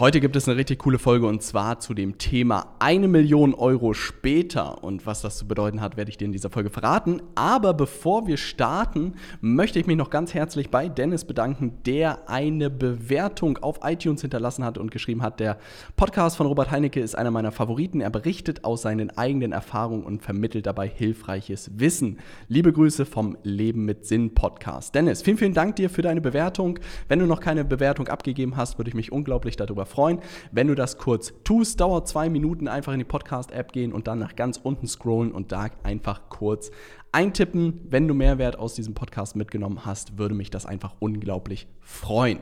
Heute gibt es eine richtig coole Folge und zwar zu dem Thema eine Million Euro später. Und was das zu bedeuten hat, werde ich dir in dieser Folge verraten. Aber bevor wir starten, möchte ich mich noch ganz herzlich bei Dennis bedanken, der eine Bewertung auf iTunes hinterlassen hat und geschrieben hat, der Podcast von Robert Heinecke ist einer meiner Favoriten. Er berichtet aus seinen eigenen Erfahrungen und vermittelt dabei hilfreiches Wissen. Liebe Grüße vom Leben mit Sinn Podcast. Dennis, vielen, vielen Dank dir für deine Bewertung. Wenn du noch keine Bewertung abgegeben hast, würde ich mich unglaublich darüber freuen. Wenn du das kurz tust, dauert zwei Minuten, einfach in die Podcast-App gehen und dann nach ganz unten scrollen und da einfach kurz eintippen. Wenn du Mehrwert aus diesem Podcast mitgenommen hast, würde mich das einfach unglaublich freuen.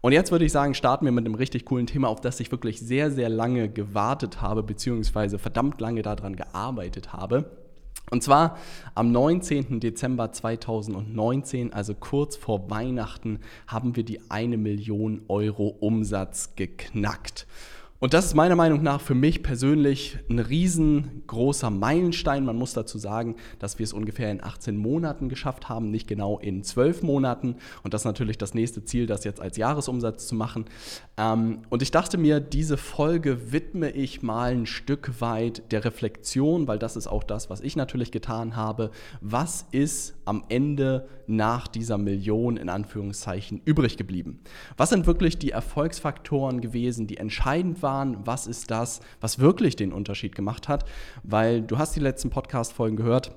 Und jetzt würde ich sagen, starten wir mit einem richtig coolen Thema, auf das ich wirklich sehr, sehr lange gewartet habe, beziehungsweise verdammt lange daran gearbeitet habe. Und zwar am 19. Dezember 2019, also kurz vor Weihnachten, haben wir die eine Million Euro Umsatz geknackt. Und das ist meiner Meinung nach für mich persönlich ein riesengroßer Meilenstein. Man muss dazu sagen, dass wir es ungefähr in 18 Monaten geschafft haben, nicht genau in 12 Monaten. Und das ist natürlich das nächste Ziel, das jetzt als Jahresumsatz zu machen. Ähm, und ich dachte mir, diese Folge widme ich mal ein Stück weit der Reflexion, weil das ist auch das, was ich natürlich getan habe. Was ist am Ende nach dieser Million in Anführungszeichen übrig geblieben? Was sind wirklich die Erfolgsfaktoren gewesen, die entscheidend waren? was ist das, was wirklich den Unterschied gemacht hat, weil du hast die letzten Podcast-Folgen gehört.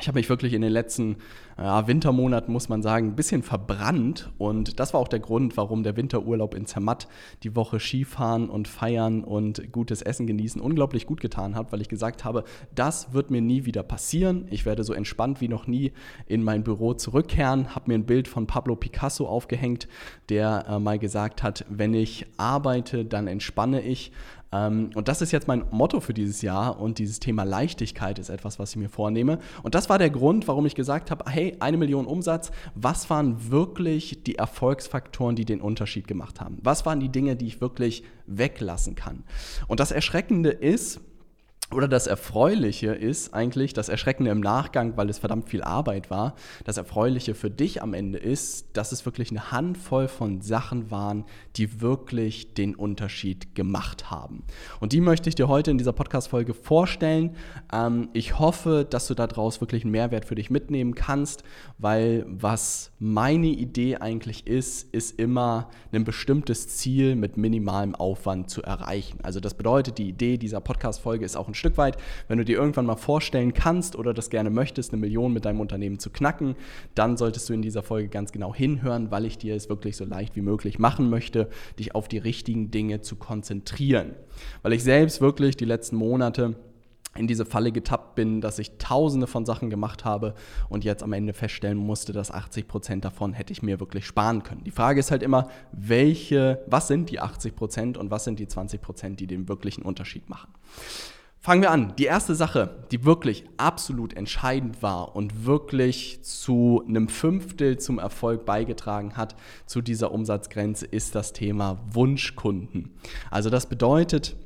Ich habe mich wirklich in den letzten ja, Wintermonaten, muss man sagen, ein bisschen verbrannt. Und das war auch der Grund, warum der Winterurlaub in Zermatt die Woche Skifahren und feiern und gutes Essen genießen unglaublich gut getan hat, weil ich gesagt habe, das wird mir nie wieder passieren. Ich werde so entspannt wie noch nie in mein Büro zurückkehren. Habe mir ein Bild von Pablo Picasso aufgehängt, der äh, mal gesagt hat, wenn ich arbeite, dann entspanne ich. Ähm, und das ist jetzt mein Motto für dieses Jahr und dieses Thema Leichtigkeit ist etwas, was ich mir vornehme. Und das war der Grund, warum ich gesagt habe, hey, eine Million Umsatz, was waren wirklich die Erfolgsfaktoren, die den Unterschied gemacht haben? Was waren die Dinge, die ich wirklich weglassen kann? Und das Erschreckende ist, oder das Erfreuliche ist eigentlich, das Erschreckende im Nachgang, weil es verdammt viel Arbeit war, das Erfreuliche für dich am Ende ist, dass es wirklich eine Handvoll von Sachen waren, die wirklich den Unterschied gemacht haben. Und die möchte ich dir heute in dieser Podcast-Folge vorstellen. Ähm, ich hoffe, dass du daraus wirklich einen Mehrwert für dich mitnehmen kannst, weil was meine Idee eigentlich ist, ist immer ein bestimmtes Ziel mit minimalem Aufwand zu erreichen. Also das bedeutet, die Idee dieser Podcast-Folge ist auch ein Stück weit, wenn du dir irgendwann mal vorstellen kannst oder das gerne möchtest, eine Million mit deinem Unternehmen zu knacken, dann solltest du in dieser Folge ganz genau hinhören, weil ich dir es wirklich so leicht wie möglich machen möchte, dich auf die richtigen Dinge zu konzentrieren. Weil ich selbst wirklich die letzten Monate in diese Falle getappt bin, dass ich tausende von Sachen gemacht habe und jetzt am Ende feststellen musste, dass 80 Prozent davon hätte ich mir wirklich sparen können. Die Frage ist halt immer, welche, was sind die 80 Prozent und was sind die 20 Prozent, die den wirklichen Unterschied machen. Fangen wir an. Die erste Sache, die wirklich absolut entscheidend war und wirklich zu einem Fünftel zum Erfolg beigetragen hat, zu dieser Umsatzgrenze, ist das Thema Wunschkunden. Also das bedeutet,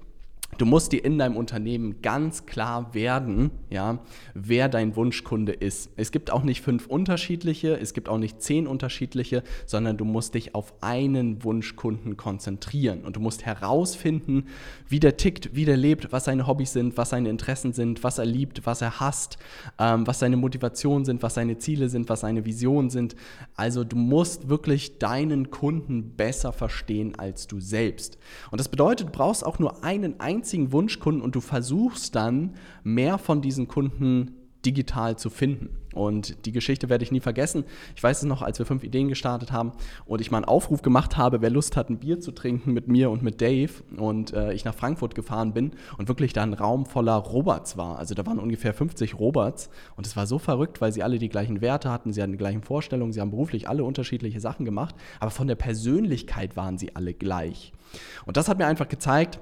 Du musst dir in deinem Unternehmen ganz klar werden, ja, wer dein Wunschkunde ist. Es gibt auch nicht fünf unterschiedliche, es gibt auch nicht zehn unterschiedliche, sondern du musst dich auf einen Wunschkunden konzentrieren und du musst herausfinden, wie der tickt, wie der lebt, was seine Hobbys sind, was seine Interessen sind, was er liebt, was er hasst, ähm, was seine Motivationen sind, was seine Ziele sind, was seine Visionen sind. Also du musst wirklich deinen Kunden besser verstehen als du selbst. Und das bedeutet, du brauchst auch nur einen einzigen einzigen Wunschkunden und du versuchst dann mehr von diesen Kunden digital zu finden. Und die Geschichte werde ich nie vergessen. Ich weiß es noch, als wir fünf Ideen gestartet haben und ich mal einen Aufruf gemacht habe, wer Lust hat, ein Bier zu trinken mit mir und mit Dave und äh, ich nach Frankfurt gefahren bin und wirklich da ein Raum voller Robots war. Also da waren ungefähr 50 Robots und es war so verrückt, weil sie alle die gleichen Werte hatten, sie hatten die gleichen Vorstellungen, sie haben beruflich alle unterschiedliche Sachen gemacht, aber von der Persönlichkeit waren sie alle gleich. Und das hat mir einfach gezeigt,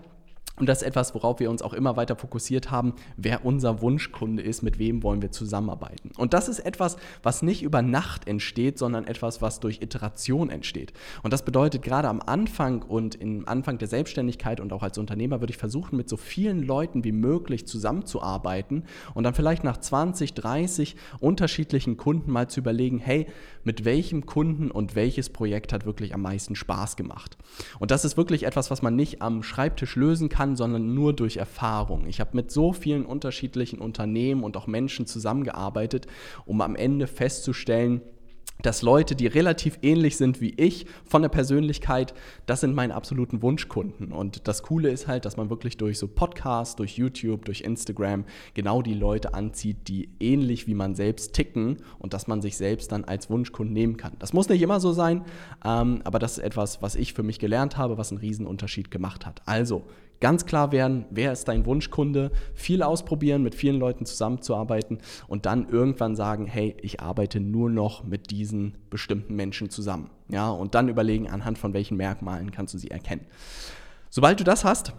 Und das ist etwas, worauf wir uns auch immer weiter fokussiert haben, wer unser Wunschkunde ist, mit wem wollen wir zusammenarbeiten. Und das ist etwas, was nicht über Nacht entsteht, sondern etwas, was durch Iteration entsteht. Und das bedeutet, gerade am Anfang und im Anfang der Selbstständigkeit und auch als Unternehmer würde ich versuchen, mit so vielen Leuten wie möglich zusammenzuarbeiten und dann vielleicht nach 20, 30 unterschiedlichen Kunden mal zu überlegen, hey, mit welchem Kunden und welches Projekt hat wirklich am meisten Spaß gemacht. Und das ist wirklich etwas, was man nicht am Schreibtisch lösen kann, sondern nur durch Erfahrung. Ich habe mit so vielen unterschiedlichen Unternehmen und auch Menschen zusammengearbeitet, um am Ende festzustellen, dass Leute, die relativ ähnlich sind wie ich von der Persönlichkeit, das sind meine absoluten Wunschkunden. Und das Coole ist halt, dass man wirklich durch so Podcasts, durch YouTube, durch Instagram genau die Leute anzieht, die ähnlich wie man selbst ticken und dass man sich selbst dann als Wunschkunden nehmen kann. Das muss nicht immer so sein, ähm, aber das ist etwas, was ich für mich gelernt habe, was einen Riesenunterschied gemacht hat. Also ganz klar werden, wer ist dein Wunschkunde, viel ausprobieren, mit vielen Leuten zusammenzuarbeiten und dann irgendwann sagen, hey, ich arbeite nur noch mit diesen bestimmten Menschen zusammen. Ja, und dann überlegen, anhand von welchen Merkmalen kannst du sie erkennen. Sobald du das hast,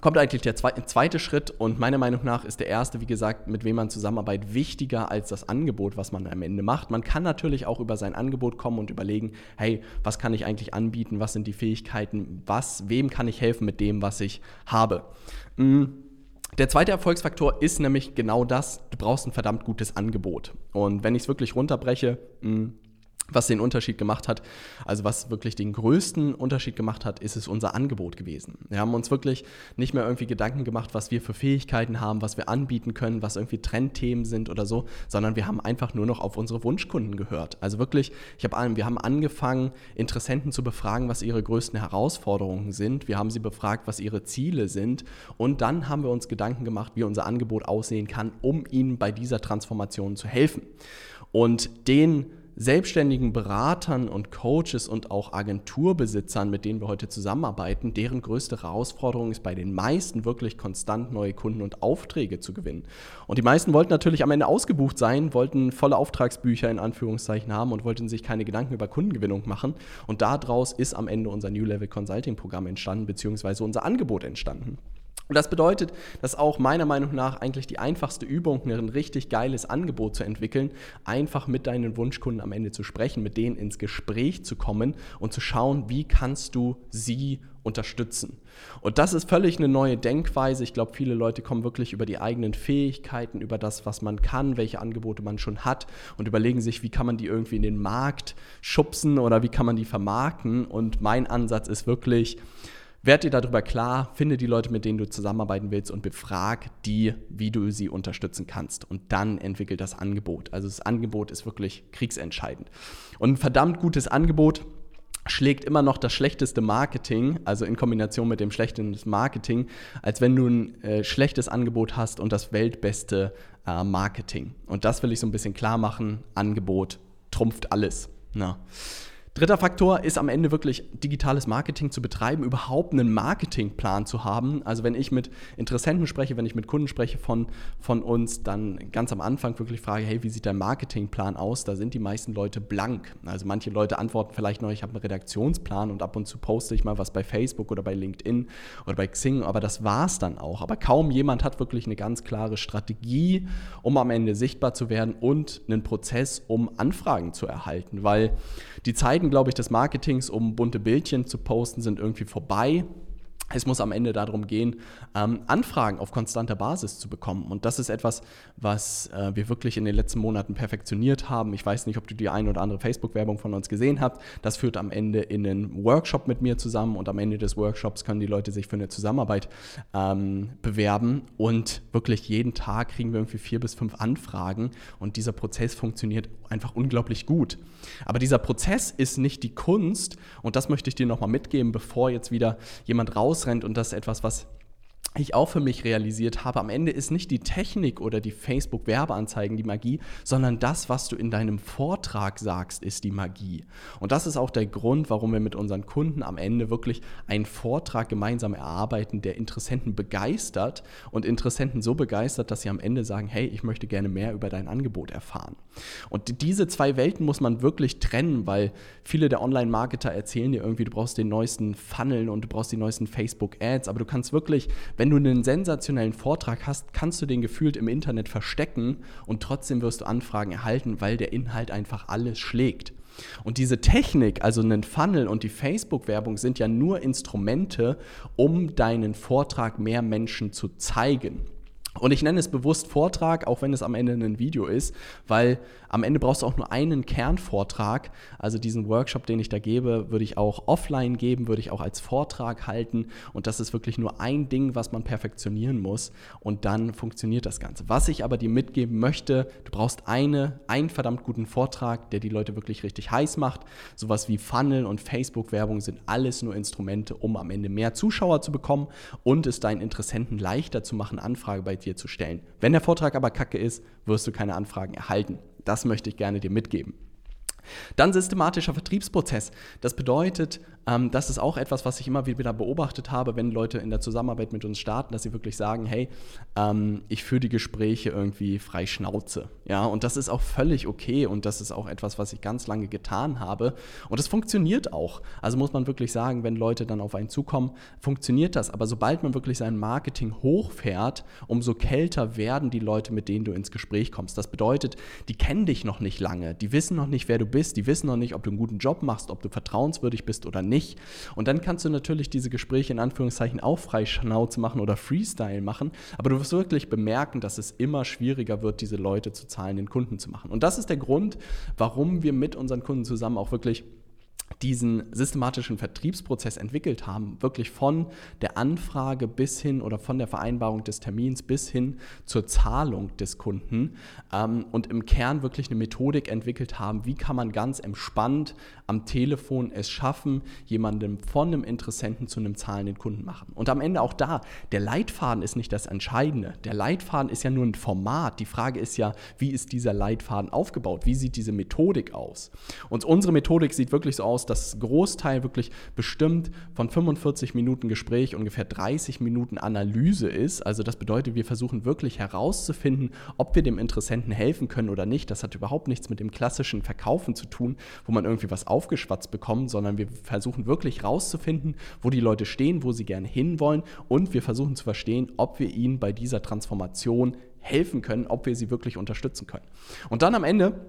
kommt eigentlich der zweite Schritt und meiner Meinung nach ist der erste, wie gesagt, mit wem man zusammenarbeitet, wichtiger als das Angebot, was man am Ende macht. Man kann natürlich auch über sein Angebot kommen und überlegen, hey, was kann ich eigentlich anbieten, was sind die Fähigkeiten, was, wem kann ich helfen mit dem, was ich habe. Mm, der zweite Erfolgsfaktor ist nämlich genau das, du brauchst ein verdammt gutes Angebot. Und wenn ich es wirklich runterbreche, mm, was den Unterschied gemacht hat, also was wirklich den größten Unterschied gemacht hat, ist es unser Angebot gewesen. Wir haben uns wirklich nicht mehr irgendwie Gedanken gemacht, was wir für Fähigkeiten haben, was wir anbieten können, was irgendwie Trendthemen sind oder so, sondern wir haben einfach nur noch auf unsere Wunschkunden gehört. Also wirklich, ich habe, wir haben angefangen, Interessenten zu befragen, was ihre größten Herausforderungen sind. Wir haben sie befragt, was ihre Ziele sind und dann haben wir uns Gedanken gemacht, wie unser Angebot aussehen kann, um ihnen bei dieser Transformation zu helfen. Und den selbstständigen Beratern und Coaches und auch Agenturbesitzern, mit denen wir heute zusammenarbeiten, deren größte Herausforderung ist bei den meisten wirklich konstant neue Kunden und Aufträge zu gewinnen. Und die meisten wollten natürlich am Ende ausgebucht sein, wollten volle Auftragsbücher in Anführungszeichen haben und wollten sich keine Gedanken über Kundengewinnung machen. Und daraus ist am Ende unser New Level Consulting Programm entstanden, beziehungsweise unser Angebot entstanden. Und das bedeutet, dass auch meiner Meinung nach eigentlich die einfachste Übung, ein richtig geiles Angebot zu entwickeln, einfach mit deinen Wunschkunden am Ende zu sprechen, mit denen ins Gespräch zu kommen und zu schauen, wie kannst du sie unterstützen. Und das ist völlig eine neue Denkweise. Ich glaube, viele Leute kommen wirklich über die eigenen Fähigkeiten, über das, was man kann, welche Angebote man schon hat und überlegen sich, wie kann man die irgendwie in den Markt schubsen oder wie kann man die vermarkten. Und mein Ansatz ist wirklich, Werd dir darüber klar, finde die Leute, mit denen du zusammenarbeiten willst und befrag die, wie du sie unterstützen kannst. Und dann entwickelt das Angebot. Also das Angebot ist wirklich kriegsentscheidend. Und ein verdammt gutes Angebot schlägt immer noch das schlechteste Marketing, also in Kombination mit dem schlechten Marketing, als wenn du ein äh, schlechtes Angebot hast und das weltbeste äh, Marketing. Und das will ich so ein bisschen klar machen. Angebot trumpft alles. Na. Dritter Faktor ist am Ende wirklich digitales Marketing zu betreiben, überhaupt einen Marketingplan zu haben. Also wenn ich mit Interessenten spreche, wenn ich mit Kunden spreche von, von uns, dann ganz am Anfang wirklich frage, hey, wie sieht dein Marketingplan aus? Da sind die meisten Leute blank. Also manche Leute antworten vielleicht noch, ich habe einen Redaktionsplan und ab und zu poste ich mal was bei Facebook oder bei LinkedIn oder bei Xing, aber das war es dann auch. Aber kaum jemand hat wirklich eine ganz klare Strategie, um am Ende sichtbar zu werden und einen Prozess, um Anfragen zu erhalten, weil die Zeiten glaube ich, des Marketings, um bunte Bildchen zu posten, sind irgendwie vorbei. Es muss am Ende darum gehen, ähm, Anfragen auf konstanter Basis zu bekommen. Und das ist etwas, was äh, wir wirklich in den letzten Monaten perfektioniert haben. Ich weiß nicht, ob du die ein oder andere Facebook-Werbung von uns gesehen hast. Das führt am Ende in einen Workshop mit mir zusammen und am Ende des Workshops können die Leute sich für eine Zusammenarbeit ähm, bewerben. Und wirklich jeden Tag kriegen wir irgendwie vier bis fünf Anfragen und dieser Prozess funktioniert einfach unglaublich gut. Aber dieser Prozess ist nicht die Kunst und das möchte ich dir nochmal mitgeben, bevor jetzt wieder jemand raus rausrennt und das etwas, was ich auch für mich realisiert habe, am Ende ist nicht die Technik oder die Facebook-Werbeanzeigen die Magie, sondern das, was du in deinem Vortrag sagst, ist die Magie. Und das ist auch der Grund, warum wir mit unseren Kunden am Ende wirklich einen Vortrag gemeinsam erarbeiten, der Interessenten begeistert und Interessenten so begeistert, dass sie am Ende sagen, hey, ich möchte gerne mehr über dein Angebot erfahren. Und diese zwei Welten muss man wirklich trennen, weil viele der Online-Marketer erzählen dir irgendwie, du brauchst den neuesten Funnel und du brauchst die neuesten Facebook-Ads, aber du kannst wirklich, wenn du einen sensationellen Vortrag hast, kannst du den gefühlt im Internet verstecken und trotzdem wirst du Anfragen erhalten, weil der Inhalt einfach alles schlägt. Und diese Technik, also einen Funnel und die Facebook-Werbung sind ja nur Instrumente, um deinen Vortrag mehr Menschen zu zeigen. Und ich nenne es bewusst Vortrag, auch wenn es am Ende ein Video ist, weil am Ende brauchst du auch nur einen Kernvortrag. Also diesen Workshop, den ich da gebe, würde ich auch offline geben, würde ich auch als Vortrag halten. Und das ist wirklich nur ein Ding, was man perfektionieren muss. Und dann funktioniert das Ganze. Was ich aber dir mitgeben möchte, du brauchst eine, einen verdammt guten Vortrag, der die Leute wirklich richtig heiß macht. Sowas wie Funnel und Facebook-Werbung sind alles nur Instrumente, um am Ende mehr Zuschauer zu bekommen und es deinen Interessenten leichter zu machen, Anfrage bei dir zu stellen. Wenn der Vortrag aber kacke ist, wirst du keine Anfragen erhalten. Das möchte ich gerne dir mitgeben. Dann systematischer Vertriebsprozess. Das bedeutet, ähm, das ist auch etwas, was ich immer wieder beobachtet habe, wenn Leute in der Zusammenarbeit mit uns starten, dass sie wirklich sagen, hey, ähm, ich führe die Gespräche irgendwie frei Schnauze. Ja, und das ist auch völlig okay und das ist auch etwas, was ich ganz lange getan habe. Und es funktioniert auch. Also muss man wirklich sagen, wenn Leute dann auf einen zukommen, funktioniert das. Aber sobald man wirklich sein Marketing hochfährt, umso kälter werden die Leute, mit denen du ins Gespräch kommst. Das bedeutet, die kennen dich noch nicht lange, die wissen noch nicht, wer du bist, die wissen noch nicht, ob du einen guten Job machst, ob du vertrauenswürdig bist oder nicht nicht. Und dann kannst du natürlich diese Gespräche in Anführungszeichen auch frei Schnauze machen oder Freestyle machen, aber du wirst wirklich bemerken, dass es immer schwieriger wird, diese Leute zu zahlenden Kunden zu machen. Und das ist der Grund, warum wir mit unseren Kunden zusammen auch wirklich diesen systematischen Vertriebsprozess entwickelt haben, wirklich von der Anfrage bis hin oder von der Vereinbarung des Termins bis hin zur Zahlung des Kunden ähm, und im Kern wirklich eine Methodik entwickelt haben, wie kann man ganz entspannt am Telefon es schaffen, jemandem von einem Interessenten zu einem zahlenden Kunden machen. Und am Ende auch da, der Leitfaden ist nicht das Entscheidende. Der Leitfaden ist ja nur ein Format. Die Frage ist ja, wie ist dieser Leitfaden aufgebaut? Wie sieht diese Methodik aus? Und unsere Methodik sieht wirklich so aus, dass Großteil wirklich bestimmt von 45 Minuten Gespräch ungefähr 30 Minuten Analyse ist. Also das bedeutet, wir versuchen wirklich herauszufinden, ob wir dem Interessenten helfen können oder nicht. Das hat überhaupt nichts mit dem klassischen Verkaufen zu tun, wo man irgendwie was aufgeschwatzt bekommt, sondern wir versuchen wirklich herauszufinden, wo die Leute stehen, wo sie gerne hinwollen und wir versuchen zu verstehen, ob wir ihnen bei dieser Transformation helfen können, ob wir sie wirklich unterstützen können. Und dann am Ende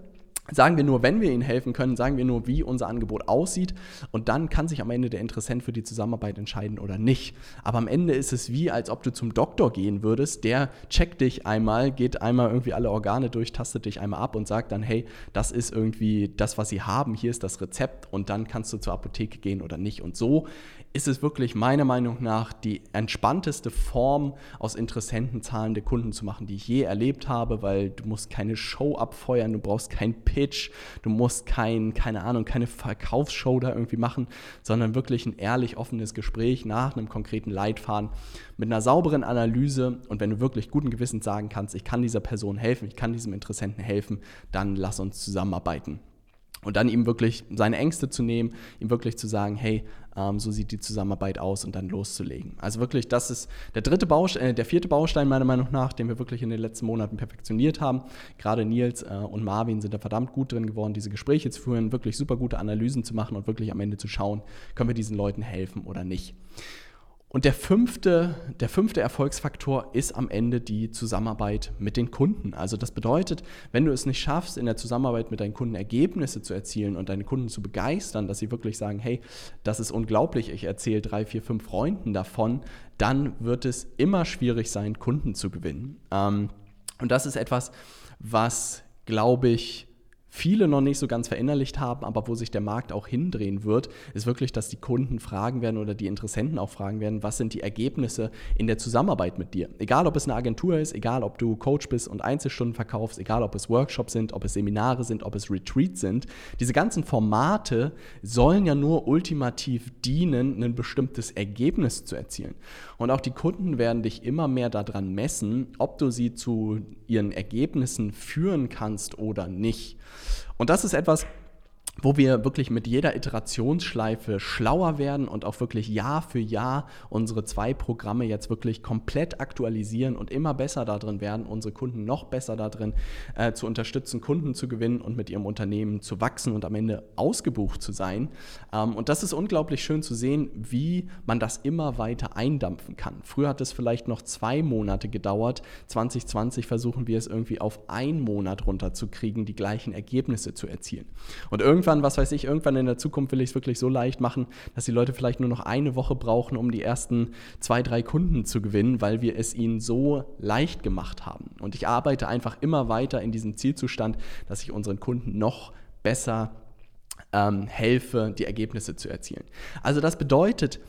Sagen wir nur, wenn wir ihnen helfen können, sagen wir nur, wie unser Angebot aussieht und dann kann sich am Ende der Interessent für die Zusammenarbeit entscheiden oder nicht. Aber am Ende ist es wie, als ob du zum Doktor gehen würdest, der checkt dich einmal, geht einmal irgendwie alle Organe durch, tastet dich einmal ab und sagt dann, hey, das ist irgendwie das, was sie haben, hier ist das Rezept und dann kannst du zur Apotheke gehen oder nicht. Und so ist es wirklich meiner Meinung nach die entspannteste Form, aus Interessenten zahlende Kunden zu machen, die ich je erlebt habe, weil du musst keine Show abfeuern, du brauchst kein Pitch, du musst kein, keine Ahnung, keine Verkaufsshow da irgendwie machen, sondern wirklich ein ehrlich offenes Gespräch nach einem konkreten Leitfaden mit einer sauberen Analyse und wenn du wirklich guten Gewissens sagen kannst, ich kann dieser Person helfen, ich kann diesem Interessenten helfen, dann lass uns zusammenarbeiten. Und dann ihm wirklich seine Ängste zu nehmen, ihm wirklich zu sagen, hey, ähm, so sieht die Zusammenarbeit aus und dann loszulegen. Also wirklich, das ist der dritte Baustein, äh, der vierte Baustein meiner Meinung nach, den wir wirklich in den letzten Monaten perfektioniert haben. Gerade Nils äh, und Marvin sind da verdammt gut drin geworden, diese Gespräche zu führen, wirklich super gute Analysen zu machen und wirklich am Ende zu schauen, können wir diesen Leuten helfen oder nicht. Und der fünfte, der fünfte Erfolgsfaktor ist am Ende die Zusammenarbeit mit den Kunden. Also das bedeutet, wenn du es nicht schaffst, in der Zusammenarbeit mit deinen Kunden Ergebnisse zu erzielen und deine Kunden zu begeistern, dass sie wirklich sagen, hey, das ist unglaublich, ich erzähle drei, vier, fünf Freunden davon, dann wird es immer schwierig sein, Kunden zu gewinnen. Ähm, und das ist etwas, was, glaube ich, viele noch nicht so ganz verinnerlicht haben, aber wo sich der Markt auch hindrehen wird, ist wirklich, dass die Kunden fragen werden oder die Interessenten auch fragen werden, was sind die Ergebnisse in der Zusammenarbeit mit dir? Egal, ob es eine Agentur ist, egal, ob du Coach bist und Einzelstunden verkaufst, egal, ob es Workshops sind, ob es Seminare sind, ob es Retreats sind. Diese ganzen Formate sollen ja nur ultimativ dienen, ein bestimmtes Ergebnis zu erzielen. Und auch die Kunden werden dich immer mehr daran messen, ob du sie zu ihren Ergebnissen führen kannst oder nicht. Und das ist etwas, wo wir wirklich mit jeder Iterationsschleife schlauer werden und auch wirklich Jahr für Jahr unsere zwei Programme jetzt wirklich komplett aktualisieren und immer besser darin werden, unsere Kunden noch besser darin äh, zu unterstützen, Kunden zu gewinnen und mit ihrem Unternehmen zu wachsen und am Ende ausgebucht zu sein. Ähm, und das ist unglaublich schön zu sehen, wie man das immer weiter eindampfen kann. Früher hat es vielleicht noch zwei Monate gedauert. 2020 versuchen wir es irgendwie auf einen Monat runterzukriegen, die gleichen Ergebnisse zu erzielen. Und irgendwie irgendwann, was weiß ich, irgendwann in der Zukunft will ich es wirklich so leicht machen, dass die Leute vielleicht nur noch eine Woche brauchen, um die ersten zwei, drei Kunden zu gewinnen, weil wir es ihnen so leicht gemacht haben. Und ich arbeite einfach immer weiter in diesem Zielzustand, dass ich unseren Kunden noch besser ähm, helfe, die Ergebnisse zu erzielen. Also das bedeutet,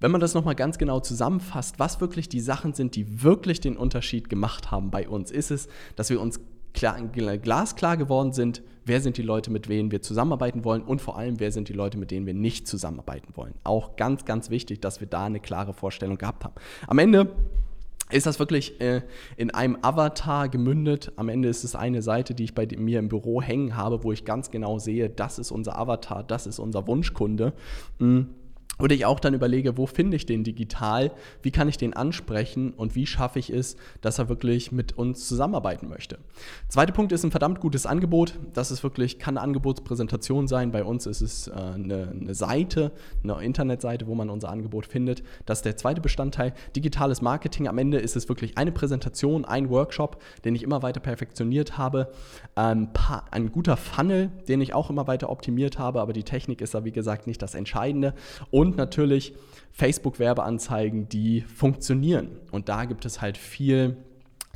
wenn man das nochmal ganz genau zusammenfasst, was wirklich die Sachen sind, die wirklich den Unterschied gemacht haben bei uns, ist es, dass wir uns klar, glasklar geworden sind, wer sind die Leute, mit denen wir zusammenarbeiten wollen und vor allem, wer sind die Leute, mit denen wir nicht zusammenarbeiten wollen. Auch ganz, ganz wichtig, dass wir da eine klare Vorstellung gehabt haben. Am Ende ist das wirklich äh, in einem Avatar gemündet. Am Ende ist es eine Seite, die ich bei mir im Büro hängen habe, wo ich ganz genau sehe, das ist unser Avatar, das ist unser Wunschkunde. Mhm oder ich auch dann überlege, wo finde ich den digital, wie kann ich den ansprechen und wie schaffe ich es, dass er wirklich mit uns zusammenarbeiten möchte. Zweiter Punkt ist ein verdammt gutes Angebot. Das ist wirklich, kann eine Angebotspräsentation sein. Bei uns ist es äh, eine, eine Seite, eine Internetseite, wo man unser Angebot findet. Das ist der zweite Bestandteil. Digitales Marketing. Am Ende ist es wirklich eine Präsentation, ein Workshop, den ich immer weiter perfektioniert habe. Ein, paar, ein guter Funnel, den ich auch immer weiter optimiert habe, aber die Technik ist da, wie gesagt, nicht das Entscheidende. Und natürlich Facebook-Werbeanzeigen, die funktionieren. Und da gibt es halt viel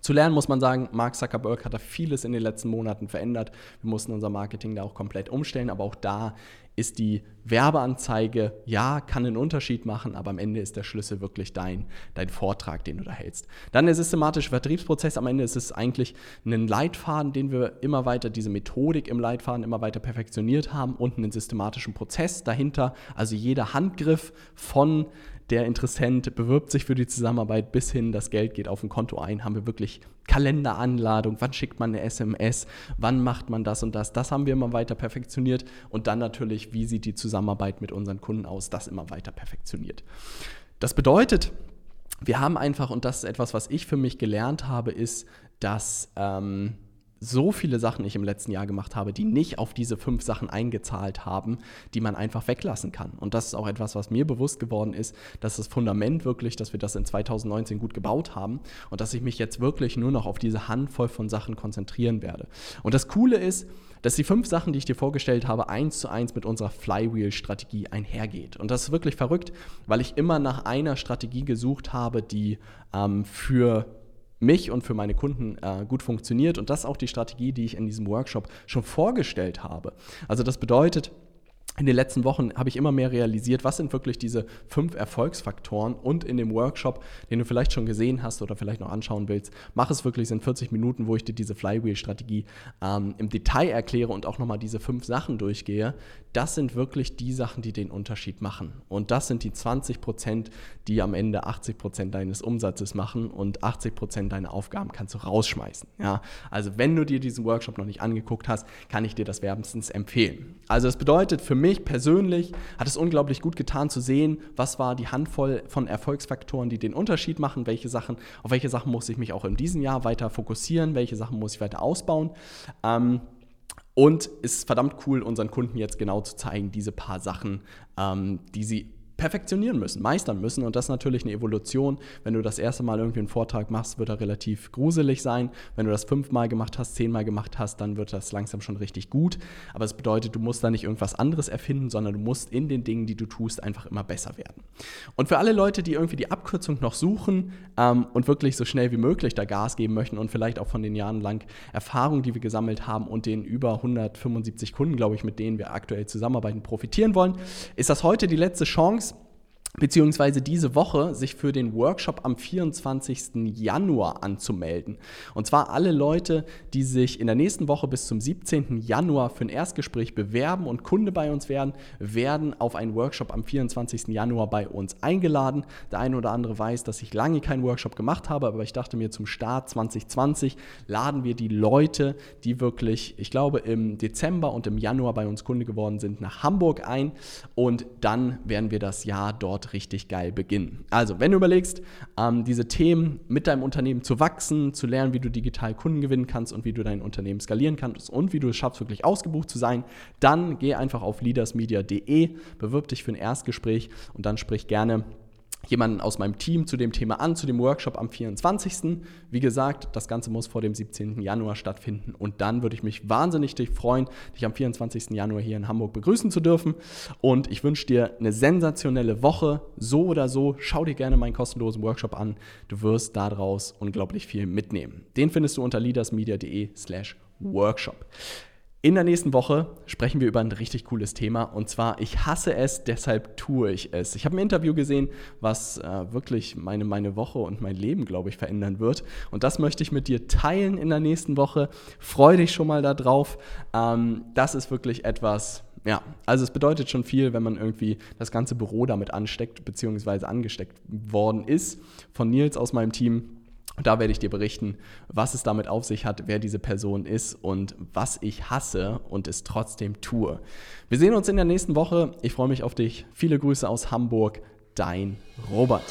zu lernen muss man sagen, Mark Zuckerberg hat da vieles in den letzten Monaten verändert. Wir mussten unser Marketing da auch komplett umstellen, aber auch da ist die Werbeanzeige, ja, kann einen Unterschied machen, aber am Ende ist der Schlüssel wirklich dein, dein Vortrag, den du da hältst. Dann der systematische Vertriebsprozess, am Ende ist es eigentlich ein Leitfaden, den wir immer weiter, diese Methodik im Leitfaden immer weiter perfektioniert haben und einen systematischen Prozess dahinter, also jeder Handgriff von der Interessent bewirbt sich für die Zusammenarbeit bis hin, das Geld geht auf ein Konto ein, haben wir wirklich Kalenderanladung, wann schickt man eine SMS, wann macht man das und das. Das haben wir immer weiter perfektioniert. Und dann natürlich, wie sieht die Zusammenarbeit mit unseren Kunden aus, das immer weiter perfektioniert. Das bedeutet, wir haben einfach, und das ist etwas, was ich für mich gelernt habe, ist, dass ähm, so viele Sachen ich im letzten Jahr gemacht habe, die nicht auf diese fünf Sachen eingezahlt haben, die man einfach weglassen kann. Und das ist auch etwas, was mir bewusst geworden ist, dass das Fundament wirklich, dass wir das in 2019 gut gebaut haben und dass ich mich jetzt wirklich nur noch auf diese Handvoll von Sachen konzentrieren werde. Und das Coole ist, dass die fünf Sachen, die ich dir vorgestellt habe, eins zu eins mit unserer Flywheel-Strategie einhergeht. Und das ist wirklich verrückt, weil ich immer nach einer Strategie gesucht habe, die ähm, für mich und für meine Kunden äh, gut funktioniert. Und das ist auch die Strategie, die ich in diesem Workshop schon vorgestellt habe. Also das bedeutet, in den letzten Wochen habe ich immer mehr realisiert, was sind wirklich diese fünf Erfolgsfaktoren und in dem Workshop, den du vielleicht schon gesehen hast oder vielleicht noch anschauen willst, mach es wirklich, sind 40 Minuten, wo ich dir diese Flywheel-Strategie ähm, im Detail erkläre und auch nochmal diese fünf Sachen durchgehe. Das sind wirklich die Sachen, die den Unterschied machen. Und das sind die 20 Prozent, die am Ende 80 Prozent deines Umsatzes machen und 80 Prozent deiner Aufgaben kannst du rausschmeißen. Ja? Also wenn du dir diesen Workshop noch nicht angeguckt hast, kann ich dir das wärmstens empfehlen. Also das bedeutet für mich, mich persönlich hat es unglaublich gut getan zu sehen, was war die Handvoll von Erfolgsfaktoren, die den Unterschied machen, welche Sachen, auf welche Sachen muss ich mich auch in diesem Jahr weiter fokussieren, welche Sachen muss ich weiter ausbauen. Ähm, und es ist verdammt cool, unseren Kunden jetzt genau zu zeigen, diese paar Sachen, ähm, die sie perfektionieren müssen, meistern müssen. Und das ist natürlich eine Evolution. Wenn du das erste Mal irgendwie einen Vortrag machst, wird er relativ gruselig sein. Wenn du das fünfmal gemacht hast, zehnmal gemacht hast, dann wird das langsam schon richtig gut. Aber es bedeutet, du musst da nicht irgendwas anderes erfinden, sondern du musst in den Dingen, die du tust, einfach immer besser werden. Und für alle Leute, die irgendwie die Abkürzung noch suchen ähm, und wirklich so schnell wie möglich da Gas geben möchten und vielleicht auch von den Jahren lang Erfahrung, die wir gesammelt haben und den über 175 Kunden, glaube ich, mit denen wir aktuell zusammenarbeiten, profitieren wollen, ist das heute die letzte Chance beziehungsweise diese Woche sich für den Workshop am 24. Januar anzumelden. Und zwar alle Leute, die sich in der nächsten Woche bis zum 17. Januar für ein Erstgespräch bewerben und Kunde bei uns werden, werden auf einen Workshop am 24. Januar bei uns eingeladen. Der eine oder andere weiß, dass ich lange keinen Workshop gemacht habe, aber ich dachte mir zum Start 2020 laden wir die Leute, die wirklich, ich glaube, im Dezember und im Januar bei uns Kunde geworden sind, nach Hamburg ein und dann werden wir das Jahr dort richtig geil beginnen. Also, wenn du überlegst, ähm, diese Themen mit deinem Unternehmen zu wachsen, zu lernen, wie du digital Kunden gewinnen kannst und wie du dein Unternehmen skalieren kannst und wie du es schaffst, wirklich ausgebucht zu sein, dann geh einfach auf leadersmedia.de, bewirb dich für ein Erstgespräch und dann sprich gerne jemanden aus meinem Team zu dem Thema an, zu dem Workshop am 24. Wie gesagt, das Ganze muss vor dem 17. Januar stattfinden und dann würde ich mich wahnsinnig freuen, dich am 24. Januar hier in Hamburg begrüßen zu dürfen und ich wünsche dir eine sensationelle Woche. So oder so, schau dir gerne meinen kostenlosen Workshop an. Du wirst daraus unglaublich viel mitnehmen. Den findest du unter leadersmedia.de slash workshop. In der nächsten Woche sprechen wir über ein richtig cooles Thema und zwar, ich hasse es, deshalb tue ich es. Ich habe ein Interview gesehen, was äh, wirklich meine, meine Woche und mein Leben, glaube ich, verändern wird. Und das möchte ich mit dir teilen in der nächsten Woche. Freue dich schon mal darauf. Ähm, das ist wirklich etwas, ja, also es bedeutet schon viel, wenn man irgendwie das ganze Büro damit ansteckt, beziehungsweise angesteckt worden ist. Von Nils aus meinem Team und da werde ich dir berichten, was es damit auf sich hat, wer diese Person ist und was ich hasse und es trotzdem tue. Wir sehen uns in der nächsten Woche. Ich freue mich auf dich. Viele Grüße aus Hamburg. Dein Robert.